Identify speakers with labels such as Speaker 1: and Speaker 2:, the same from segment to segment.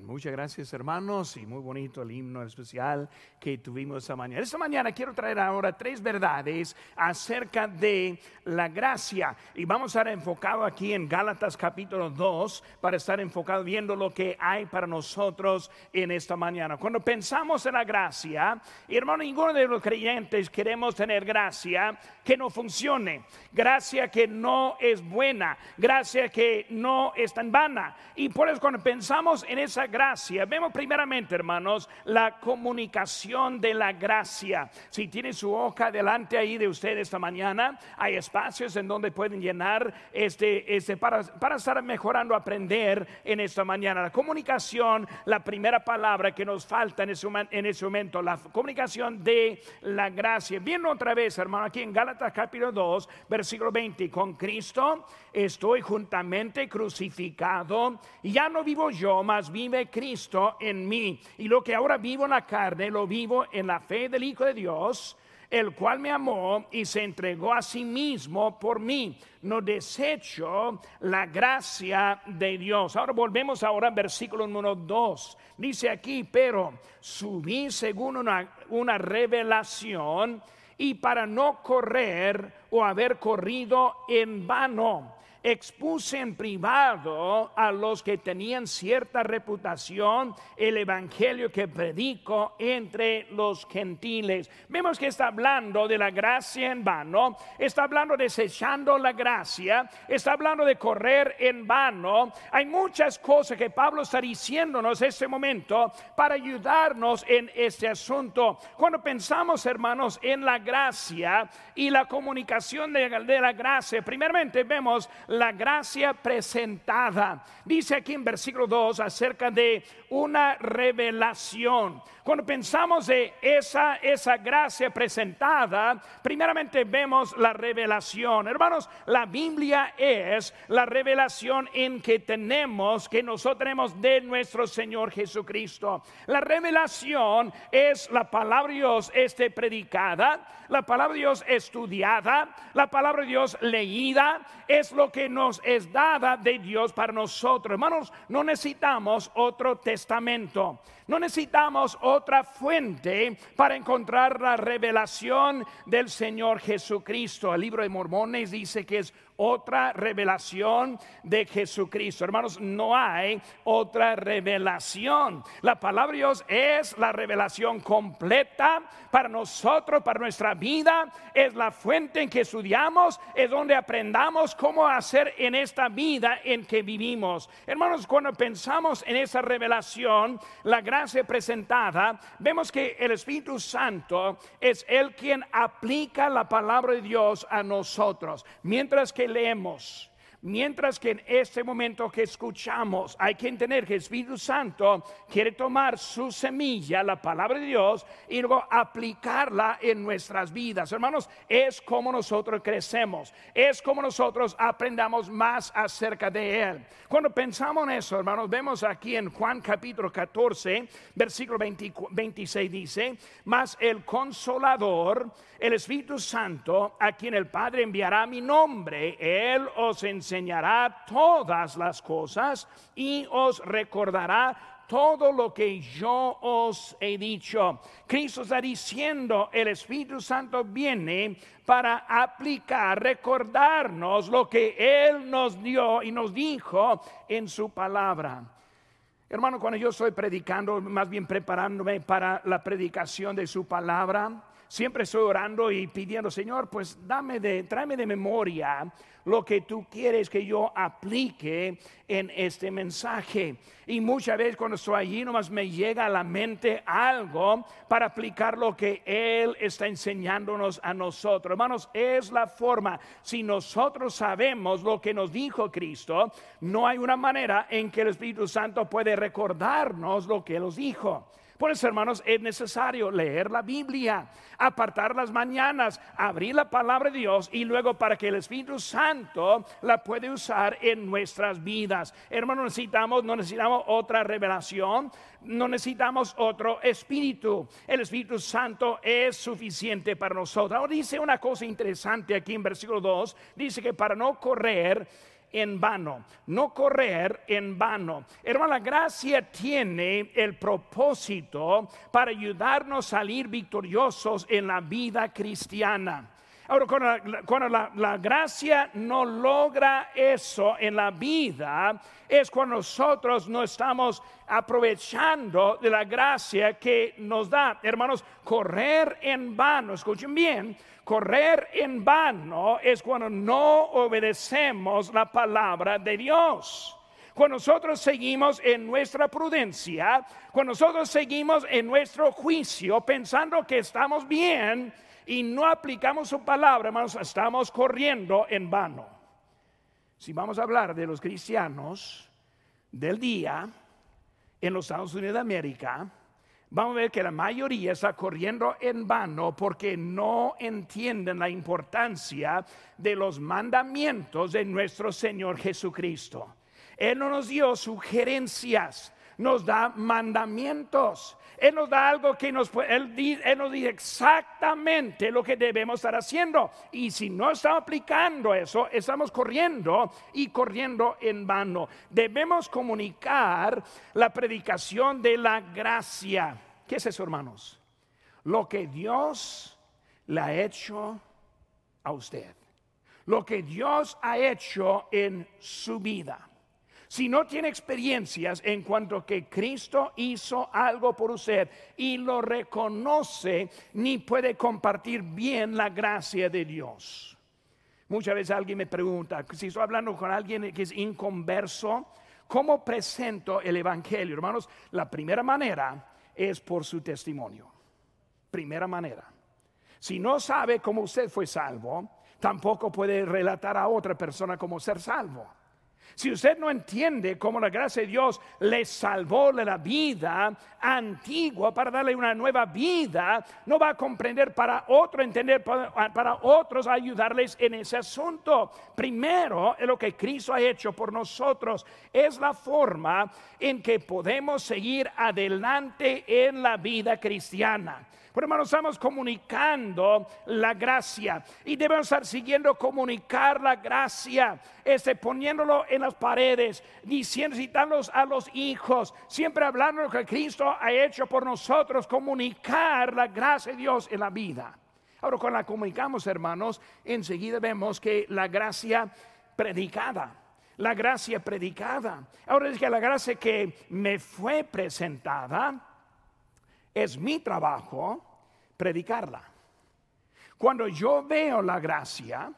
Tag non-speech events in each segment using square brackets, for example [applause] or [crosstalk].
Speaker 1: Muchas gracias hermanos y muy bonito el himno especial que tuvimos esta mañana. Esta mañana quiero traer ahora tres verdades acerca de la gracia y vamos a estar enfocado aquí en Gálatas capítulo 2 para estar enfocado viendo lo que hay para nosotros en esta mañana. Cuando pensamos en la gracia, hermano, ninguno de los creyentes queremos tener gracia que no funcione, gracia que no es buena, gracia que no es tan vana. Y por eso cuando pensamos en esa gracia, vemos primeramente, hermanos, la comunicación de la gracia. Si tiene su hoja delante ahí de usted esta mañana, hay espacios en donde pueden llenar este, este para, para estar mejorando, aprender en esta mañana. La comunicación, la primera palabra que nos falta en ese, en ese momento, la comunicación de la gracia. Viendo otra vez, hermano, aquí en Gálatas capítulo 2, versículo 20, con Cristo estoy juntamente crucificado y ya no vivo yo, mas vive Cristo en mí. Y lo que ahora vivo en la carne, lo vivo en la fe del Hijo de Dios, el cual me amó y se entregó a sí mismo por mí. No desecho la gracia de Dios. Ahora volvemos ahora al versículo número 2. Dice aquí, pero subí según una, una revelación y para no correr o haber corrido en vano expuse en privado a los que tenían cierta reputación el evangelio que predico entre los gentiles. Vemos que está hablando de la gracia en vano, está hablando desechando la gracia, está hablando de correr en vano. Hay muchas cosas que Pablo está diciéndonos en este momento para ayudarnos en este asunto. Cuando pensamos, hermanos, en la gracia y la comunicación de, de la gracia, primeramente vemos la gracia presentada. Dice aquí en versículo 2 acerca de una revelación. Cuando pensamos de esa, esa gracia presentada, primeramente vemos la revelación. Hermanos, la Biblia es la revelación en que tenemos, que nosotros tenemos de nuestro Señor Jesucristo. La revelación es la palabra de Dios este, predicada, la palabra de Dios estudiada, la palabra de Dios leída, es lo que nos es dada de Dios para nosotros. Hermanos, no necesitamos otro testamento. No necesitamos otra fuente para encontrar la revelación del Señor Jesucristo. El libro de Mormones dice que es otra revelación de Jesucristo. Hermanos, no hay otra revelación. La palabra de Dios es la revelación completa para nosotros, para nuestra vida. Es la fuente en que estudiamos, es donde aprendamos cómo hacer en esta vida en que vivimos. Hermanos, cuando pensamos en esa revelación, la presentada, vemos que el Espíritu Santo es el quien aplica la palabra de Dios a nosotros. Mientras que leemos Mientras que en este momento que escuchamos, hay que entender que el Espíritu Santo quiere tomar su semilla, la palabra de Dios, y luego aplicarla en nuestras vidas. Hermanos, es como nosotros crecemos, es como nosotros aprendamos más acerca de Él. Cuando pensamos en eso, hermanos, vemos aquí en Juan capítulo 14, versículo 26 dice, mas el consolador, el Espíritu Santo, a quien el Padre enviará mi nombre, Él os enseñará enseñará todas las cosas y os recordará todo lo que yo os he dicho. Cristo está diciendo, el Espíritu Santo viene para aplicar, recordarnos lo que Él nos dio y nos dijo en su palabra. Hermano, cuando yo estoy predicando, más bien preparándome para la predicación de su palabra, siempre estoy orando y pidiendo, Señor, pues dame de, tráeme de memoria lo que tú quieres que yo aplique en este mensaje. Y muchas veces cuando estoy allí nomás me llega a la mente algo para aplicar lo que Él está enseñándonos a nosotros. Hermanos, es la forma. Si nosotros sabemos lo que nos dijo Cristo, no hay una manera en que el Espíritu Santo puede recordarnos lo que Él nos dijo. Por eso, hermanos, es necesario leer la Biblia, apartar las mañanas, abrir la palabra de Dios y luego para que el Espíritu Santo la puede usar en nuestras vidas. Hermanos, necesitamos, no necesitamos otra revelación, no necesitamos otro espíritu. El Espíritu Santo es suficiente para nosotros. Ahora dice una cosa interesante aquí en versículo 2, dice que para no correr en vano, no correr en vano. Hermano, la gracia tiene el propósito para ayudarnos a salir victoriosos en la vida cristiana. Ahora, cuando, la, gracia no logra eso en la vida, es cuando nosotros no estamos aprovechando de la gracia que nos da. Hermanos, correr en vano, escuchen bien, correr en vano es cuando no obedecemos la palabra de Dios. Cuando nosotros seguimos en nuestra prudencia, cuando nosotros seguimos en nuestro juicio pensando que estamos bien, y no aplicamos su palabra, hermanos, estamos corriendo en vano. Si vamos a hablar de los cristianos del día en los Estados Unidos de América, vamos a ver que la mayoría está corriendo en vano porque no entienden la importancia de los mandamientos de nuestro Señor Jesucristo. Él no nos dio sugerencias, nos da mandamientos. Él nos da algo que nos, él, él nos dice exactamente lo que debemos estar haciendo. Y si no estamos aplicando eso, estamos corriendo y corriendo en vano. Debemos comunicar la predicación de la gracia. ¿Qué es eso, hermanos? Lo que Dios le ha hecho a usted. Lo que Dios ha hecho en su vida. Si no tiene experiencias en cuanto que Cristo hizo algo por usted y lo reconoce, ni puede compartir bien la gracia de Dios. Muchas veces alguien me pregunta, si estoy hablando con alguien que es inconverso, ¿cómo presento el Evangelio? Hermanos, la primera manera es por su testimonio. Primera manera. Si no sabe cómo usted fue salvo, tampoco puede relatar a otra persona cómo ser salvo. Si usted no entiende cómo la gracia de Dios le salvó de la vida antigua para darle una nueva vida, no va a comprender para otro entender, para, otros ayudarles en ese asunto. Primero, lo que Cristo ha hecho por nosotros es la forma en que podemos seguir adelante en la vida cristiana. Pero hermanos, estamos comunicando la gracia y debemos estar siguiendo comunicar la gracia, este, poniéndolo en las paredes, diciendo, citándolos a los hijos, siempre hablando de lo que Cristo ha hecho por nosotros, comunicar la gracia de Dios en la vida. Ahora, cuando la comunicamos, hermanos, enseguida vemos que la gracia predicada, la gracia predicada. Ahora es que la gracia que me fue presentada, es mi trabajo predicarla. Cuando yo veo la gracia,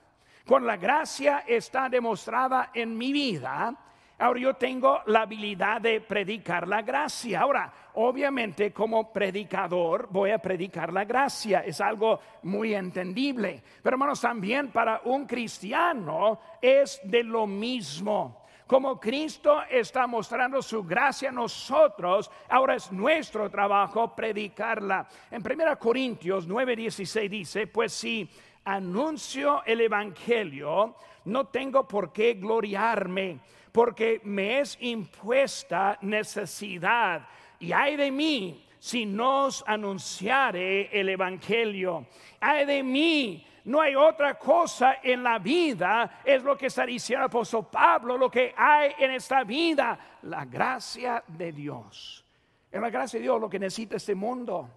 Speaker 1: cuando la gracia está demostrada en mi vida, ahora yo tengo la habilidad de predicar la gracia. Ahora, obviamente como predicador voy a predicar la gracia, es algo muy entendible. Pero hermanos, también para un cristiano es de lo mismo. Como Cristo está mostrando su gracia a nosotros, ahora es nuestro trabajo predicarla. En 1 Corintios 9:16 dice, pues si anuncio el Evangelio, no tengo por qué gloriarme, porque me es impuesta necesidad. Y hay de mí si nos anunciare el Evangelio. Hay de mí no hay otra cosa en la vida, es lo que está diciendo el apóstol Pablo, lo que hay en esta vida, la gracia de Dios. Es la gracia de Dios lo que necesita este mundo.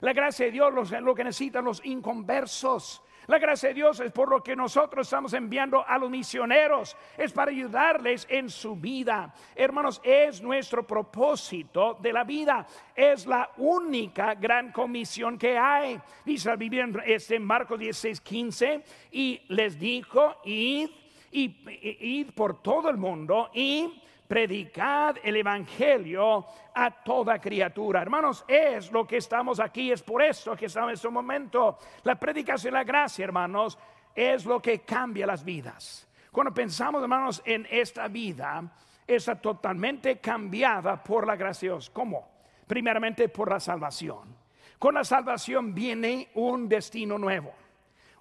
Speaker 1: La gracia de Dios lo que necesitan los inconversos. La gracia de Dios es por lo que nosotros estamos enviando a los misioneros, es para ayudarles en su vida. Hermanos, es nuestro propósito de la vida, es la única gran comisión que hay. Dice la Biblia en este Marcos 16, 15, y les dijo, id, id por todo el mundo y predicad el Evangelio a toda criatura. Hermanos, es lo que estamos aquí, es por eso que estamos en este momento. La predicación de la gracia, hermanos, es lo que cambia las vidas. Cuando pensamos, hermanos, en esta vida, está totalmente cambiada por la gracia de Dios. ¿Cómo? Primeramente por la salvación. Con la salvación viene un destino nuevo,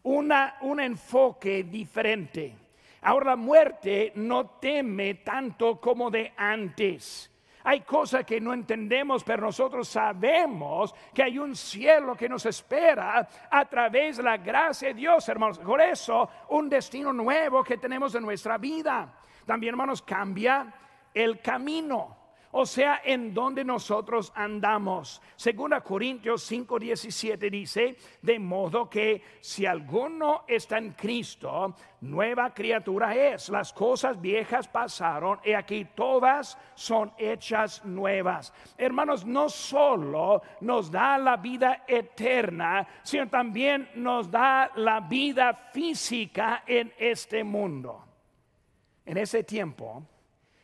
Speaker 1: una, un enfoque diferente Ahora la muerte no teme tanto como de antes. Hay cosas que no entendemos, pero nosotros sabemos que hay un cielo que nos espera a través de la gracia de Dios, hermanos. Por eso, un destino nuevo que tenemos en nuestra vida. También, hermanos, cambia el camino o sea, en donde nosotros andamos. Segunda Corintios 5:17 dice, de modo que si alguno está en Cristo, nueva criatura es. Las cosas viejas pasaron y aquí todas son hechas nuevas. Hermanos, no solo nos da la vida eterna, sino también nos da la vida física en este mundo. En ese tiempo,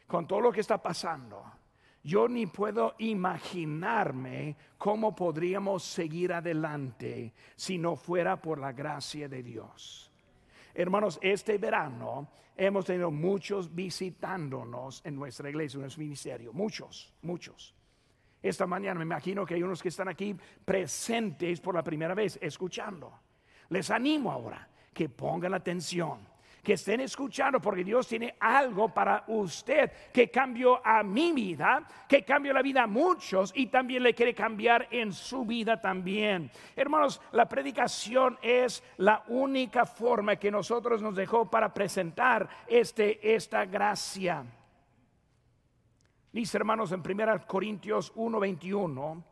Speaker 1: con todo lo que está pasando, yo ni puedo imaginarme cómo podríamos seguir adelante si no fuera por la gracia de Dios. Hermanos, este verano hemos tenido muchos visitándonos en nuestra iglesia, en nuestro ministerio, muchos, muchos. Esta mañana me imagino que hay unos que están aquí presentes por la primera vez, escuchando. Les animo ahora que pongan atención que estén escuchando, porque Dios tiene algo para usted que cambió a mi vida, que cambió la vida a muchos y también le quiere cambiar en su vida también. Hermanos, la predicación es la única forma que nosotros nos dejó para presentar este, esta gracia. Dice hermanos en 1 Corintios 1:21,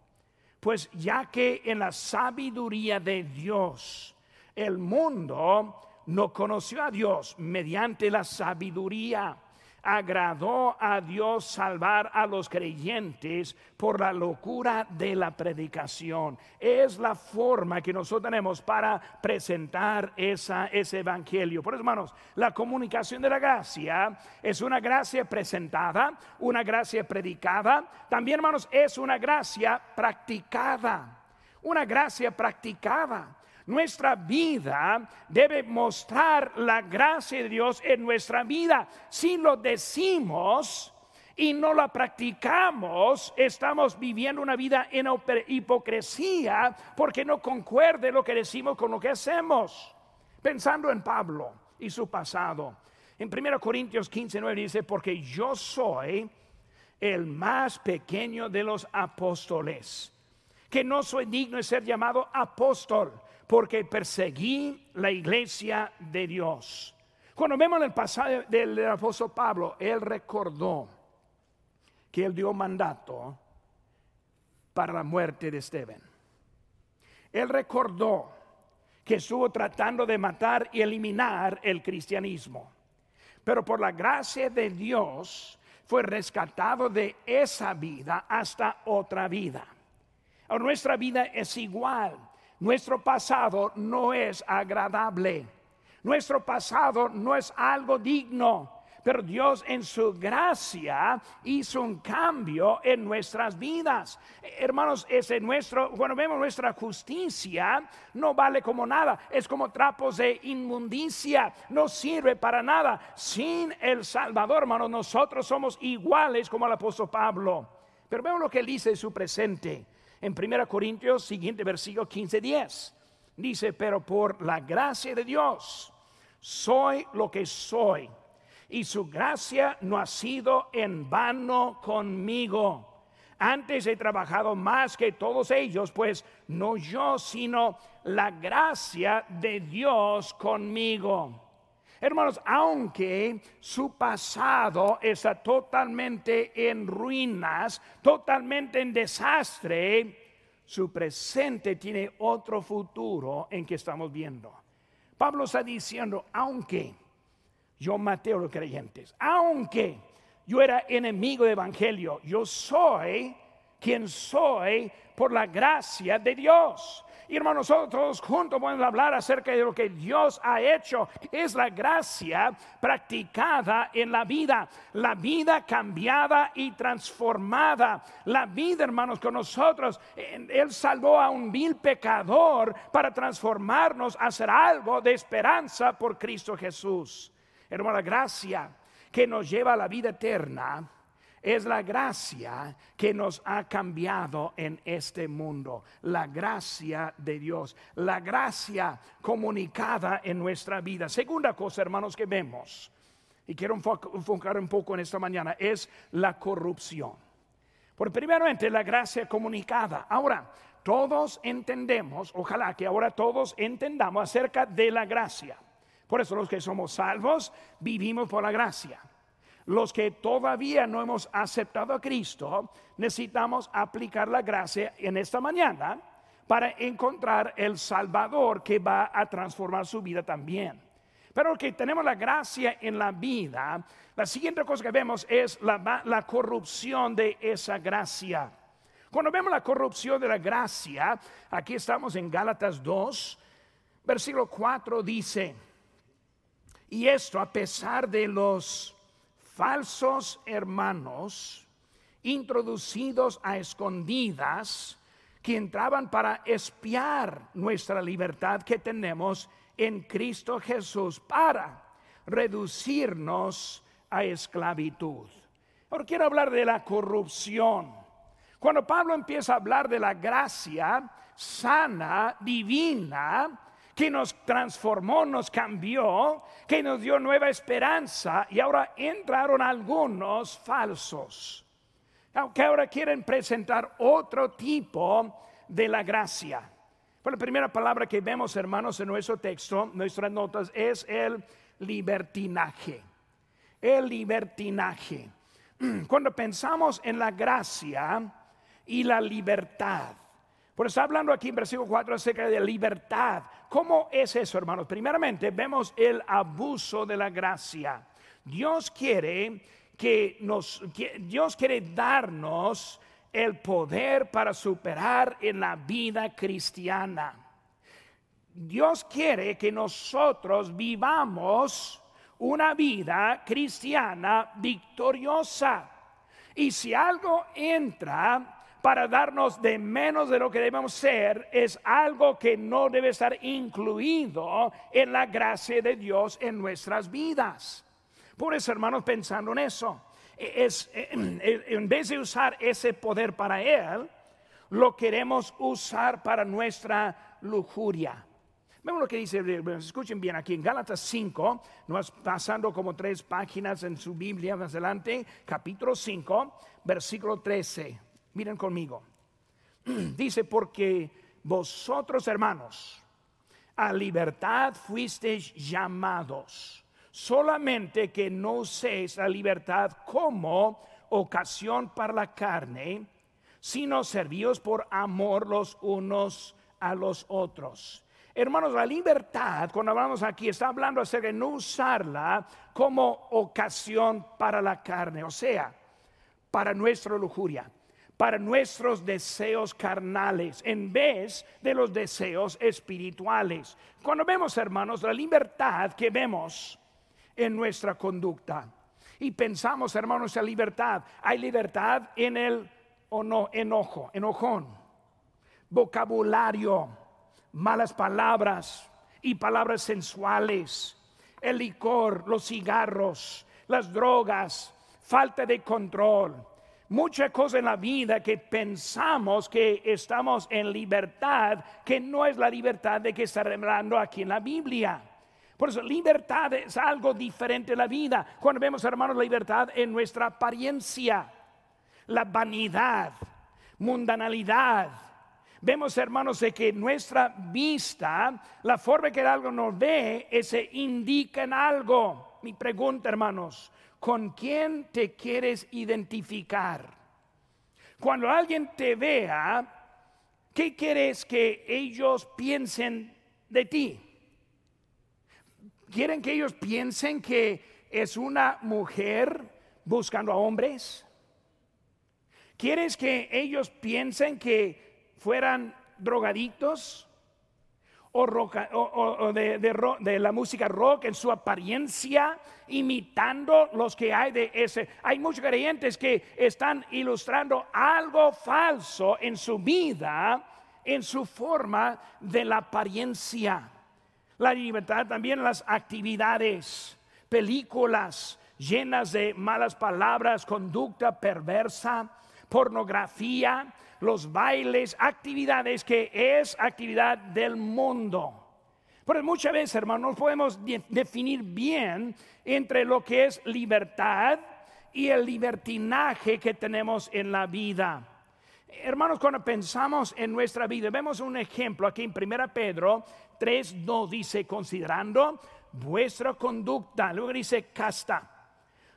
Speaker 1: pues ya que en la sabiduría de Dios el mundo no conoció a Dios mediante la sabiduría. Agradó a Dios salvar a los creyentes por la locura de la predicación. Es la forma que nosotros tenemos para presentar esa, ese evangelio. Por eso, hermanos, la comunicación de la gracia es una gracia presentada, una gracia predicada. También, hermanos, es una gracia practicada. Una gracia practicada. Nuestra vida debe mostrar la gracia de Dios en nuestra vida. Si lo decimos y no la practicamos, estamos viviendo una vida en hipocresía porque no concuerde lo que decimos con lo que hacemos. Pensando en Pablo y su pasado. En 1 Corintios 15, 9 dice, porque yo soy el más pequeño de los apóstoles, que no soy digno de ser llamado apóstol porque perseguí la iglesia de Dios. Cuando vemos el pasaje del apóstol Pablo, él recordó que él dio mandato para la muerte de Esteban. Él recordó que estuvo tratando de matar y eliminar el cristianismo. Pero por la gracia de Dios fue rescatado de esa vida hasta otra vida. nuestra vida es igual. Nuestro pasado no es agradable. Nuestro pasado no es algo digno. Pero Dios en su gracia hizo un cambio en nuestras vidas. Hermanos, ese nuestro, cuando vemos nuestra justicia, no vale como nada. Es como trapos de inmundicia. No sirve para nada. Sin el Salvador, hermanos, nosotros somos iguales como el apóstol Pablo. Pero vemos lo que él dice en su presente en 1 Corintios, siguiente versículo 15, 10. Dice, pero por la gracia de Dios soy lo que soy. Y su gracia no ha sido en vano conmigo. Antes he trabajado más que todos ellos, pues no yo, sino la gracia de Dios conmigo. Hermanos, aunque su pasado está totalmente en ruinas, totalmente en desastre, su presente tiene otro futuro en que estamos viendo. Pablo está diciendo, aunque yo maté a los creyentes, aunque yo era enemigo del Evangelio, yo soy quien soy por la gracia de Dios. Y hermanos, nosotros todos juntos podemos hablar acerca de lo que Dios ha hecho. Es la gracia practicada en la vida, la vida cambiada y transformada. La vida, hermanos, con nosotros. Él salvó a un vil pecador para transformarnos a ser algo de esperanza por Cristo Jesús. Hermano, la gracia que nos lleva a la vida eterna es la gracia que nos ha cambiado en este mundo. La gracia de Dios. La gracia comunicada en nuestra vida. Segunda cosa, hermanos, que vemos. Y quiero enfocar un poco en esta mañana. Es la corrupción. Por primeramente la gracia comunicada. Ahora, todos entendemos, ojalá que ahora todos entendamos acerca de la gracia. Por eso los que somos salvos vivimos por la gracia. Los que todavía no hemos aceptado a Cristo, necesitamos aplicar la gracia en esta mañana para encontrar el Salvador que va a transformar su vida también. Pero que tenemos la gracia en la vida, la siguiente cosa que vemos es la, la corrupción de esa gracia. Cuando vemos la corrupción de la gracia, aquí estamos en Gálatas 2, versículo 4 dice, y esto a pesar de los falsos hermanos introducidos a escondidas que entraban para espiar nuestra libertad que tenemos en Cristo Jesús para reducirnos a esclavitud. Ahora quiero hablar de la corrupción. Cuando Pablo empieza a hablar de la gracia sana, divina, que nos transformó, nos cambió, que nos dio nueva esperanza y ahora entraron algunos falsos, que ahora quieren presentar otro tipo de la gracia. Pues la primera palabra que vemos, hermanos, en nuestro texto, nuestras notas, es el libertinaje. El libertinaje. [clears throat] Cuando pensamos en la gracia y la libertad, por está hablando aquí en versículo 4 acerca de libertad. ¿Cómo es eso, hermanos? Primeramente, vemos el abuso de la gracia. Dios quiere que nos, Dios quiere darnos el poder para superar en la vida cristiana. Dios quiere que nosotros vivamos una vida cristiana victoriosa. Y si algo entra para darnos de menos de lo que debemos ser es algo que no debe estar incluido en la gracia de Dios en nuestras vidas. Por eso, hermanos, pensando en eso, es, eh, eh, en vez de usar ese poder para Él, lo queremos usar para nuestra lujuria. Vemos lo que dice, escuchen bien aquí en Gálatas 5, nos pasando como tres páginas en su Biblia más adelante, capítulo 5, versículo 13. Miren conmigo. [clears throat] Dice, porque vosotros hermanos, a libertad fuisteis llamados, solamente que no uséis la libertad como ocasión para la carne, sino servíos por amor los unos a los otros. Hermanos, la libertad, cuando hablamos aquí, está hablando acerca de no usarla como ocasión para la carne, o sea, para nuestra lujuria para nuestros deseos carnales en vez de los deseos espirituales. Cuando vemos, hermanos, la libertad que vemos en nuestra conducta y pensamos, hermanos, en libertad, hay libertad en el o no, enojo, enojón, vocabulario, malas palabras y palabras sensuales, el licor, los cigarros, las drogas, falta de control muchas cosas en la vida que pensamos que estamos en libertad, que no es la libertad de que está hablando aquí en la Biblia. Por eso, libertad es algo diferente en la vida. Cuando vemos, hermanos, libertad en nuestra apariencia, la vanidad, mundanalidad. Vemos, hermanos, de que nuestra vista, la forma que algo nos ve, se indica en algo. Mi pregunta, hermanos, con quién te quieres identificar. Cuando alguien te vea, ¿qué quieres que ellos piensen de ti? ¿Quieren que ellos piensen que es una mujer buscando a hombres? ¿Quieres que ellos piensen que fueran drogadictos? O, de, la música rock en su apariencia, imitando los que hay de ese. Hay muchos creyentes que están ilustrando algo falso en su vida, en su forma de la apariencia. La libertad también las actividades, películas llenas de malas palabras, conducta perversa, pornografía, los bailes, actividades que es actividad del mundo. Pero muchas veces, hermanos, podemos definir bien entre lo que es libertad y el libertinaje que tenemos en la vida. Hermanos, cuando pensamos en nuestra vida, vemos un ejemplo aquí en 1 Pedro 3.2 dice, considerando vuestra conducta, luego dice casta,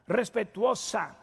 Speaker 1: respetuosa.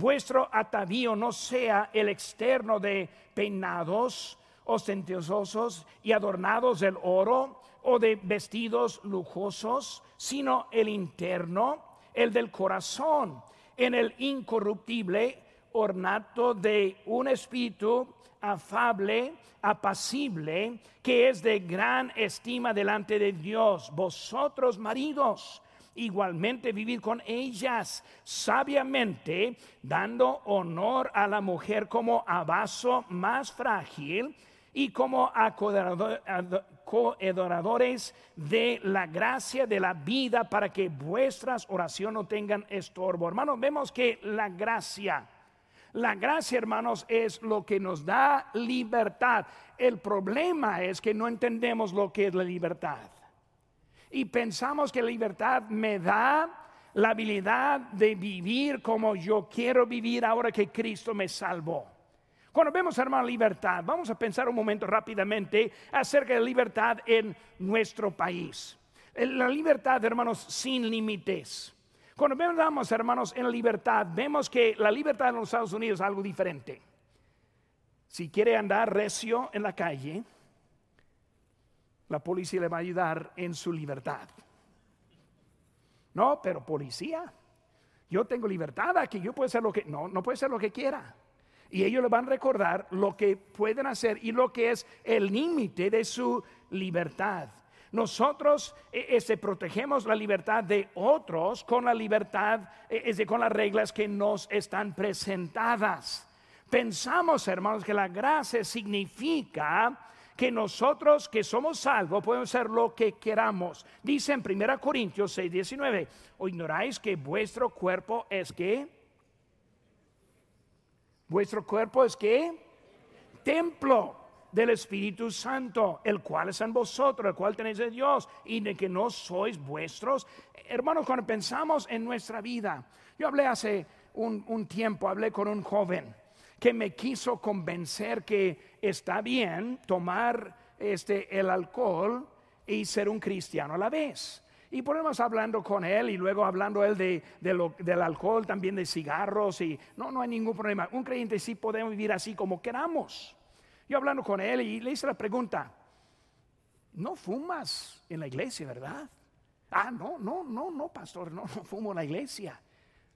Speaker 1: Vuestro atavío no sea el externo de peinados ostentosos y adornados del oro o de vestidos lujosos, sino el interno, el del corazón, en el incorruptible ornato de un espíritu afable, apacible, que es de gran estima delante de Dios. Vosotros, maridos, igualmente vivir con ellas sabiamente, dando honor a la mujer como a vaso más frágil y como coedoradores de la gracia de la vida para que vuestras oraciones no tengan estorbo. Hermanos, vemos que la gracia, la gracia, hermanos, es lo que nos da libertad. El problema es que no entendemos lo que es la libertad. Y pensamos que la libertad me da la habilidad de vivir como yo quiero vivir ahora que Cristo me salvó. Cuando vemos, hermano, libertad, vamos a pensar un momento rápidamente acerca de libertad en nuestro país. La libertad, hermanos, sin límites. Cuando vemos, hermanos, en libertad, vemos que la libertad en los Estados Unidos es algo diferente. Si quiere andar recio en la calle, la policía le va a ayudar en su libertad. No, pero policía, yo tengo libertad aquí, yo puedo hacer lo que, no, no puede hacer lo que quiera. Y ellos le van a recordar lo que pueden hacer y lo que es el límite de su libertad. Nosotros este, protegemos la libertad de otros con la libertad, es con las reglas que nos están presentadas. Pensamos, hermanos, que la gracia significa que nosotros que somos salvos podemos hacer lo que queramos. Dice en 1 Corintios 6, 19, o ignoráis que vuestro cuerpo es que, vuestro cuerpo es que, templo del Espíritu Santo, el cual es en vosotros, el cual tenéis de Dios, y de que no sois vuestros. Hermanos, cuando pensamos en nuestra vida, yo hablé hace un, un tiempo, hablé con un joven que me quiso convencer que está bien tomar este, el alcohol y ser un cristiano a la vez. Y ponemos hablando con él y luego hablando él de, del alcohol, también de cigarros y no, no hay ningún problema. Un creyente sí podemos vivir así como queramos. Yo hablando con él y le hice la pregunta, no fumas en la iglesia, ¿verdad? Ah, no, no, no, no, pastor, no, no fumo en la iglesia.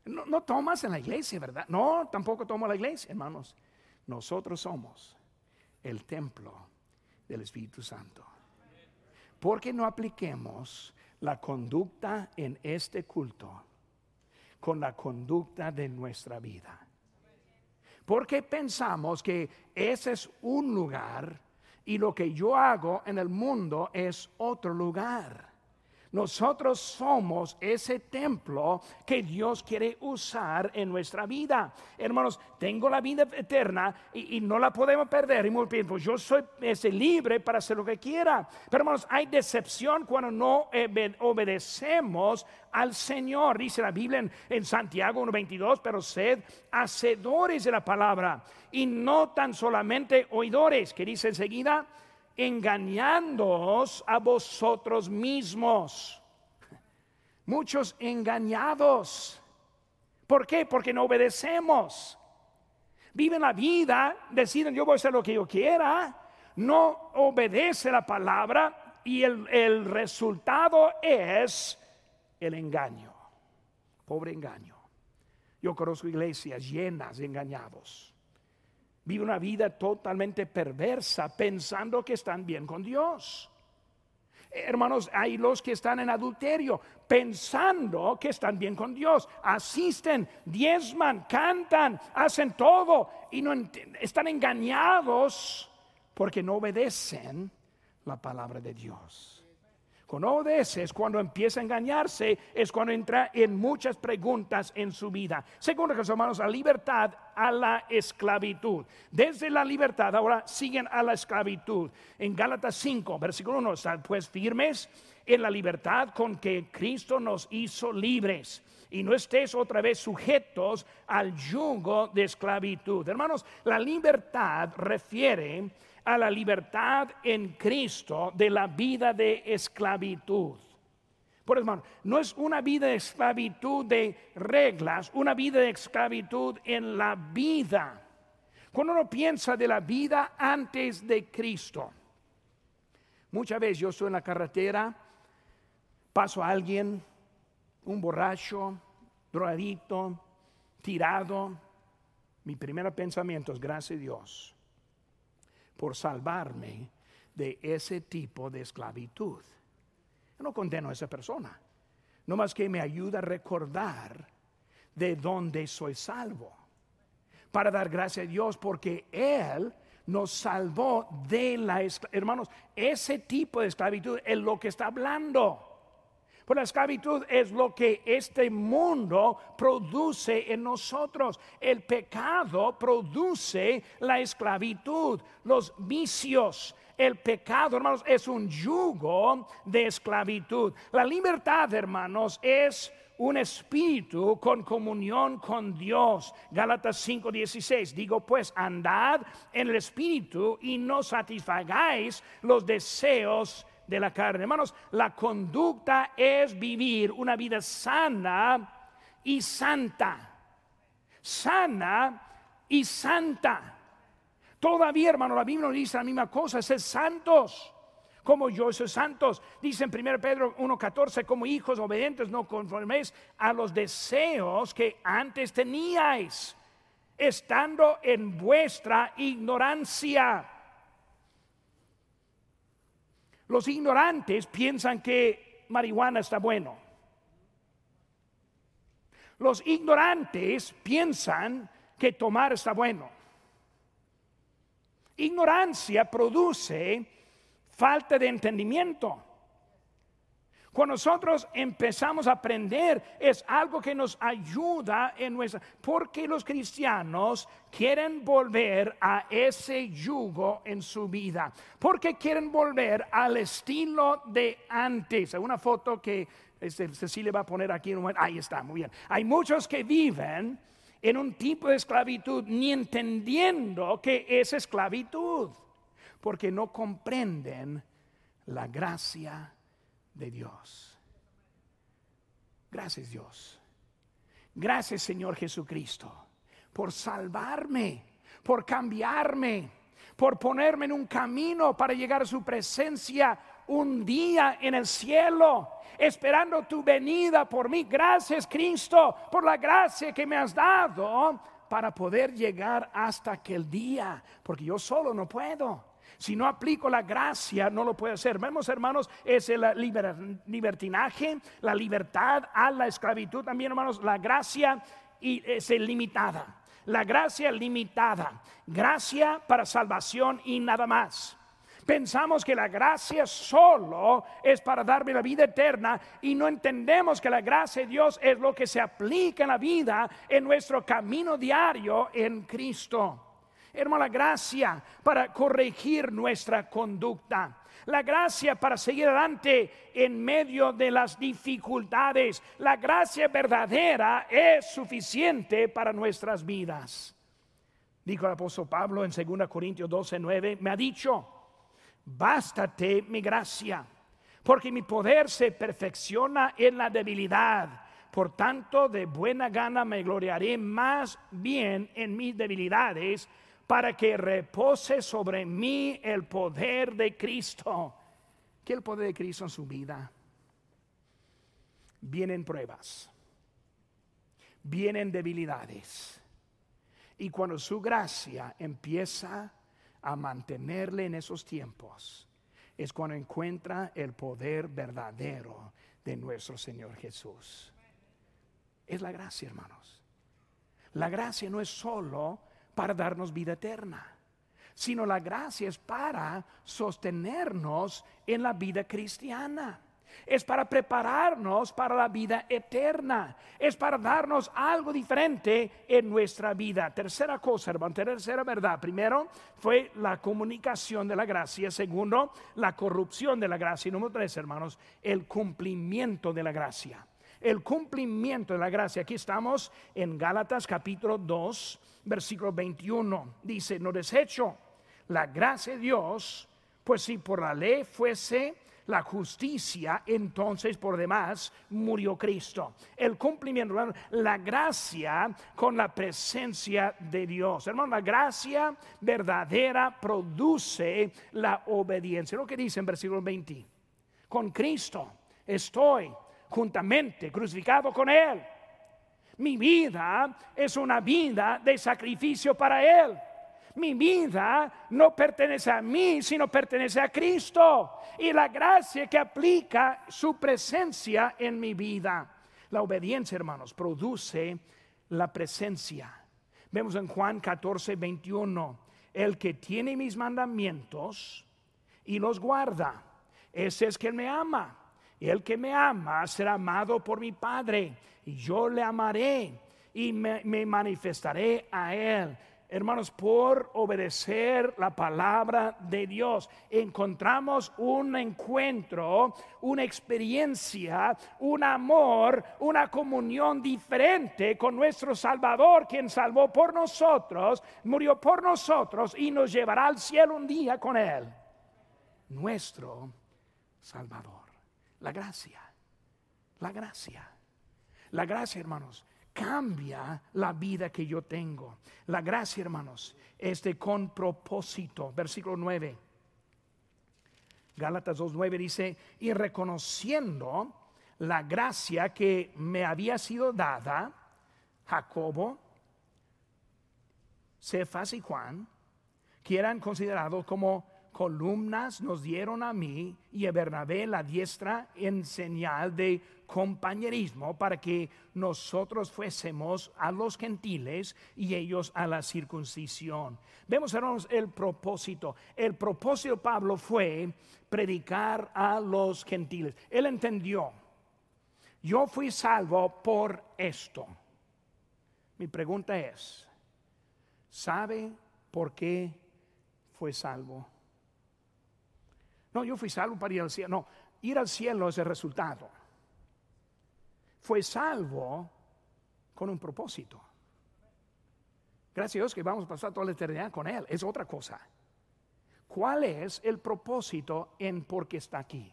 Speaker 1: No, tomas en la iglesia, ¿verdad? No, tampoco tomo la iglesia, hermanos. Nosotros somos el templo del Espíritu Santo. Porque no apliquemos la conducta en este culto con la conducta de nuestra vida. Porque pensamos que ese es un lugar y lo que yo hago en el mundo es otro lugar. Nosotros somos ese templo que Dios quiere usar en nuestra vida. Hermanos, tengo la vida eterna y, no la podemos perder. Y muy bien, pues yo soy ese libre para hacer lo que quiera. Pero hermanos, hay decepción cuando no obedecemos al Señor. Dice la Biblia en, en Santiago 1.22, pero sed hacedores de la palabra y no tan solamente oidores, que dice enseguida engañándoos a vosotros mismos. Muchos engañados. ¿Por qué? Porque no obedecemos. Viven la vida, deciden yo voy a hacer lo que yo quiera, no obedece la palabra y el, el resultado es el engaño. Pobre engaño. Yo conozco iglesias llenas de engañados vive una vida totalmente perversa pensando que están bien con Dios. Hermanos, hay los que están en adulterio pensando que están bien con Dios. Asisten, diezman, cantan, hacen todo y no están engañados porque no obedecen la palabra de Dios. Cuando es cuando empieza a engañarse, es cuando entra en muchas preguntas en su vida. Segundo, hermanos, la libertad a la esclavitud. Desde la libertad ahora siguen a la esclavitud. En Gálatas 5, versículo 1, pues firmes en la libertad con que Cristo nos hizo libres y no estés otra vez sujetos al yugo de esclavitud. Hermanos, la libertad refiere a la libertad en Cristo de la vida de esclavitud. Por hermano, no es una vida de esclavitud de reglas, una vida de esclavitud en la vida. Cuando uno piensa de la vida antes de Cristo, muchas veces yo estoy en la carretera, paso a alguien, un borracho, drogadito, tirado. Mi primer pensamiento es gracias a Dios por salvarme de ese tipo de esclavitud. Yo no condeno a esa persona, no más que me ayuda a recordar de dónde soy salvo, para dar gracias a Dios porque Él nos salvó de la esclavitud. Hermanos, ese tipo de esclavitud es lo que está hablando. Por la esclavitud es lo que este mundo produce en nosotros. El pecado produce la esclavitud, los vicios, el pecado, hermanos, es un yugo de esclavitud. La libertad, hermanos, es un espíritu con comunión con Dios. Gálatas 5:16. Digo pues, andad en el espíritu y no satisfagáis los deseos de la carne. Hermanos, la conducta es vivir una vida sana y santa. Sana y santa. Todavía, hermano, la Biblia nos dice la misma cosa, ser santos. Como yo soy santos, dice en 1 Pedro 1:14, como hijos obedientes, no conforméis a los deseos que antes teníais, estando en vuestra ignorancia. Los ignorantes piensan que marihuana está bueno. Los ignorantes piensan que tomar está bueno. Ignorancia produce falta de entendimiento. Cuando nosotros empezamos a aprender es algo que nos ayuda en nuestra... Porque los cristianos quieren volver a ese yugo en su vida. Porque quieren volver al estilo de antes. Una foto que este, Cecilia va a poner aquí. Ahí está, muy bien. Hay muchos que viven en un tipo de esclavitud ni entendiendo que es esclavitud, porque no comprenden la gracia de Dios. Gracias Dios. Gracias Señor Jesucristo por salvarme, por cambiarme, por ponerme en un camino para llegar a su presencia un día en el cielo esperando tu venida por mí. Gracias Cristo por la gracia que me has dado para poder llegar hasta aquel día, porque yo solo no puedo. Si no aplico la gracia, no lo puedo hacer. Vemos, hermanos, es el libertinaje, la libertad a la esclavitud. También, hermanos, la gracia es limitada. La gracia limitada. Gracia para salvación y nada más. Pensamos que la gracia solo es para darme la vida eterna y no entendemos que la gracia de Dios es lo que se aplica en la vida, en nuestro camino diario en Cristo. Hermano, la gracia para corregir nuestra conducta. La gracia para seguir adelante en medio de las dificultades. La gracia verdadera es suficiente para nuestras vidas. Dijo el apóstol Pablo en 2 Corintios 12, 9, me ha dicho, bástate mi gracia, porque mi poder se perfecciona en la debilidad. Por tanto, de buena gana me gloriaré más bien en mis debilidades, para que repose sobre mí el poder de Cristo. ¿Qué el poder de Cristo en su vida? Vienen pruebas, vienen debilidades. Y cuando su gracia empieza a mantenerle en esos tiempos, es cuando encuentra el poder verdadero de nuestro Señor Jesús. Es la gracia, hermanos. La gracia no es solo para darnos vida eterna, sino la gracia es para sostenernos en la vida cristiana es para prepararnos para la vida eterna, es para darnos algo diferente en nuestra vida. Tercera cosa, hermano, tercera verdad. Primero fue la comunicación de la gracia. Segundo, la corrupción de la gracia. Y número tres, hermanos, el cumplimiento de la gracia. El cumplimiento de la gracia. Aquí estamos en Gálatas capítulo 2, versículo 21. Dice, no desecho la gracia de Dios, pues si por la ley fuese la justicia, entonces por demás murió Cristo. El cumplimiento, la gracia con la presencia de Dios. Hermano, la gracia verdadera produce la obediencia. Lo que dice en versículo 20. Con Cristo estoy juntamente crucificado con Él. Mi vida es una vida de sacrificio para Él mi vida no pertenece a mí, sino pertenece a Cristo. Y la gracia que aplica su presencia en mi vida. La obediencia, hermanos, produce la presencia. Vemos en Juan 14, 21, el que tiene mis mandamientos y los guarda, ese es quien me ama. El que me ama será amado por mi Padre, y yo le amaré y me manifestaré a él hermanos, por obedecer la palabra de Dios. Encontramos un encuentro, una experiencia, un amor, una comunión diferente con nuestro Salvador, quien salvó por nosotros, murió por nosotros y nos llevará al cielo un día con Él. Nuestro Salvador. La gracia. La gracia. La gracia, hermanos cambia la vida que yo tengo. La gracia, hermanos, es de con propósito. Versículo 9. Gálatas 2.9 dice, y reconociendo la gracia que me había sido dada, Jacobo, Cefas y Juan, que eran considerados como columnas, nos dieron a mí y a Bernabé la diestra en señal de compañerismo para que nosotros fuésemos a los gentiles y ellos a la circuncisión. Vemos, el propósito. El propósito de Pablo fue predicar a los gentiles. Él entendió, yo fui salvo por esto. Mi pregunta es, ¿sabe por qué fue salvo? No, yo fui salvo para ir al cielo. No, ir al cielo es el resultado fue salvo con un propósito. Gracias a Dios que vamos a pasar toda la eternidad con Él. Es otra cosa. ¿Cuál es el propósito en por qué está aquí?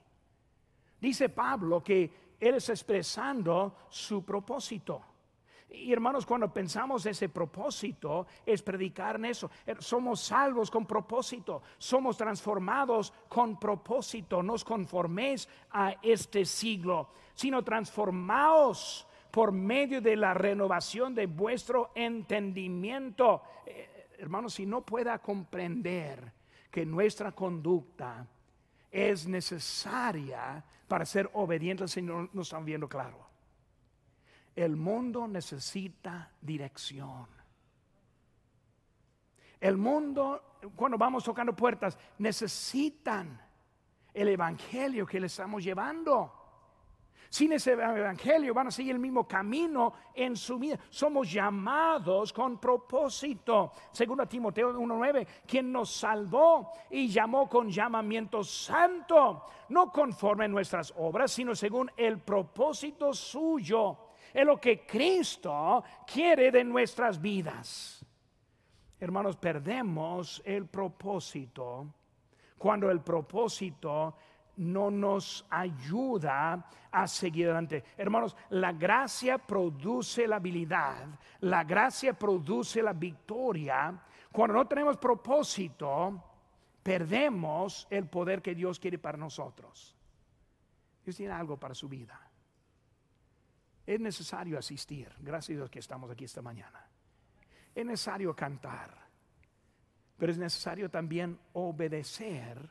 Speaker 1: Dice Pablo que Él está expresando su propósito. Y hermanos, cuando pensamos ese propósito, es predicar en eso. Er, somos salvos con propósito, somos transformados con propósito. Nos conforméis a este siglo, sino transformaos por medio de la renovación de vuestro entendimiento. Eh, hermanos, si no pueda comprender que nuestra conducta es necesaria para ser obediente al Señor, no están viendo claro. El mundo necesita dirección. El mundo, cuando vamos tocando puertas, necesitan el evangelio que le estamos llevando. Sin ese evangelio van a seguir el mismo camino en su vida. Somos llamados con propósito. Segundo Timoteo 1.9, quien nos salvó y llamó con llamamiento santo, no conforme a nuestras obras, sino según el propósito suyo es lo que Cristo quiere de nuestras vidas. Hermanos, perdemos el propósito cuando el propósito no nos ayuda a seguir adelante. Hermanos, la gracia produce la habilidad, la gracia produce la victoria. Cuando no tenemos propósito, perdemos el poder que Dios quiere para nosotros. Dios tiene algo para su vida. Es necesario asistir, gracias a Dios que estamos aquí esta mañana. Es necesario cantar, pero es necesario también obedecer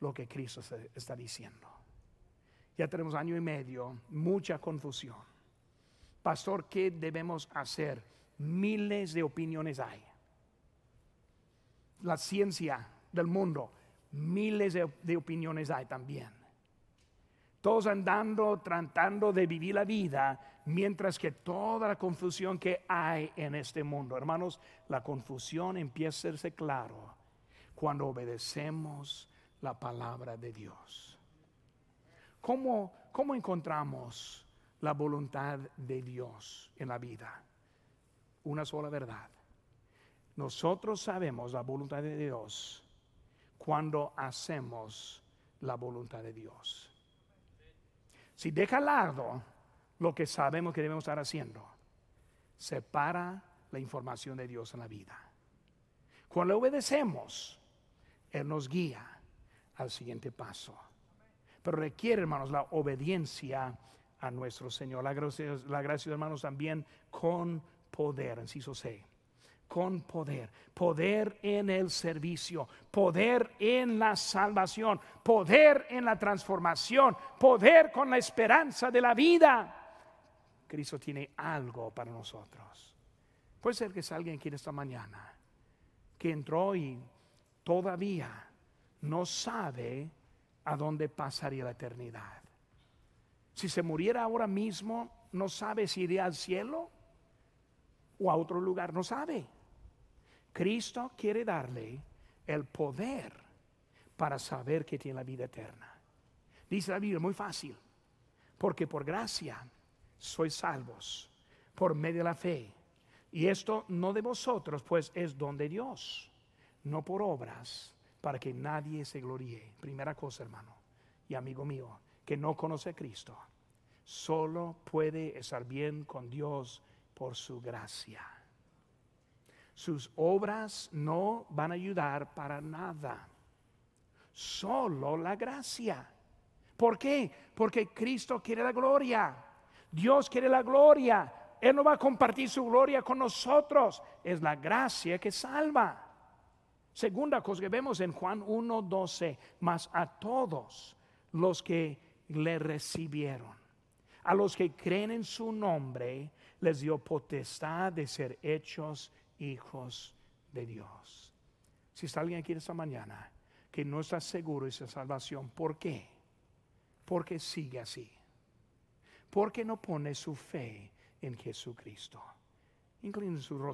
Speaker 1: lo que Cristo está diciendo. Ya tenemos año y medio, mucha confusión. Pastor, ¿qué debemos hacer? Miles de opiniones hay. La ciencia del mundo, miles de, opiniones hay también todos andando tratando de vivir la vida, mientras que toda la confusión que hay en este mundo, hermanos, la confusión empieza a serse claro cuando obedecemos la palabra de Dios. ¿Cómo, cómo encontramos la voluntad de Dios en la vida? Una sola verdad. Nosotros sabemos la voluntad de Dios cuando hacemos la voluntad de Dios. Si deja al lado lo que sabemos que debemos estar haciendo, separa la información de Dios en la vida. Cuando obedecemos, Él nos guía al siguiente paso. Pero requiere, hermanos, la obediencia a nuestro Señor. La gracia, la gracia hermanos, también con poder, inciso C con poder, poder en el servicio, poder en la salvación, poder en la transformación, poder con la esperanza de la vida. Cristo tiene algo para nosotros. Puede ser que es alguien aquí esta mañana que entró y todavía no sabe a dónde pasaría la eternidad. Si se muriera ahora mismo, no sabe si iría al cielo o a otro lugar, no sabe. Cristo quiere darle el poder para saber que tiene la vida eterna. Dice la Biblia, muy fácil, porque por gracia sois salvos, por medio de la fe. Y esto no de vosotros, pues es don de Dios, no por obras, para que nadie se gloríe. Primera cosa, hermano y amigo mío, que no conoce a Cristo, solo puede estar bien con Dios por su gracia. Sus obras no van a ayudar para nada. Solo la gracia. ¿Por qué? Porque Cristo quiere la gloria. Dios quiere la gloria. Él no va a compartir su gloria con nosotros. Es la gracia que salva. Segunda cosa que vemos en Juan 1:12, más a todos los que le recibieron, a los que creen en su nombre, les dio potestad de ser hechos hijos de Dios. Si está alguien aquí esta mañana que no está seguro de su salvación, ¿por qué? Porque sigue así. Porque no pone su fe en Jesucristo. Inclinen su rostro.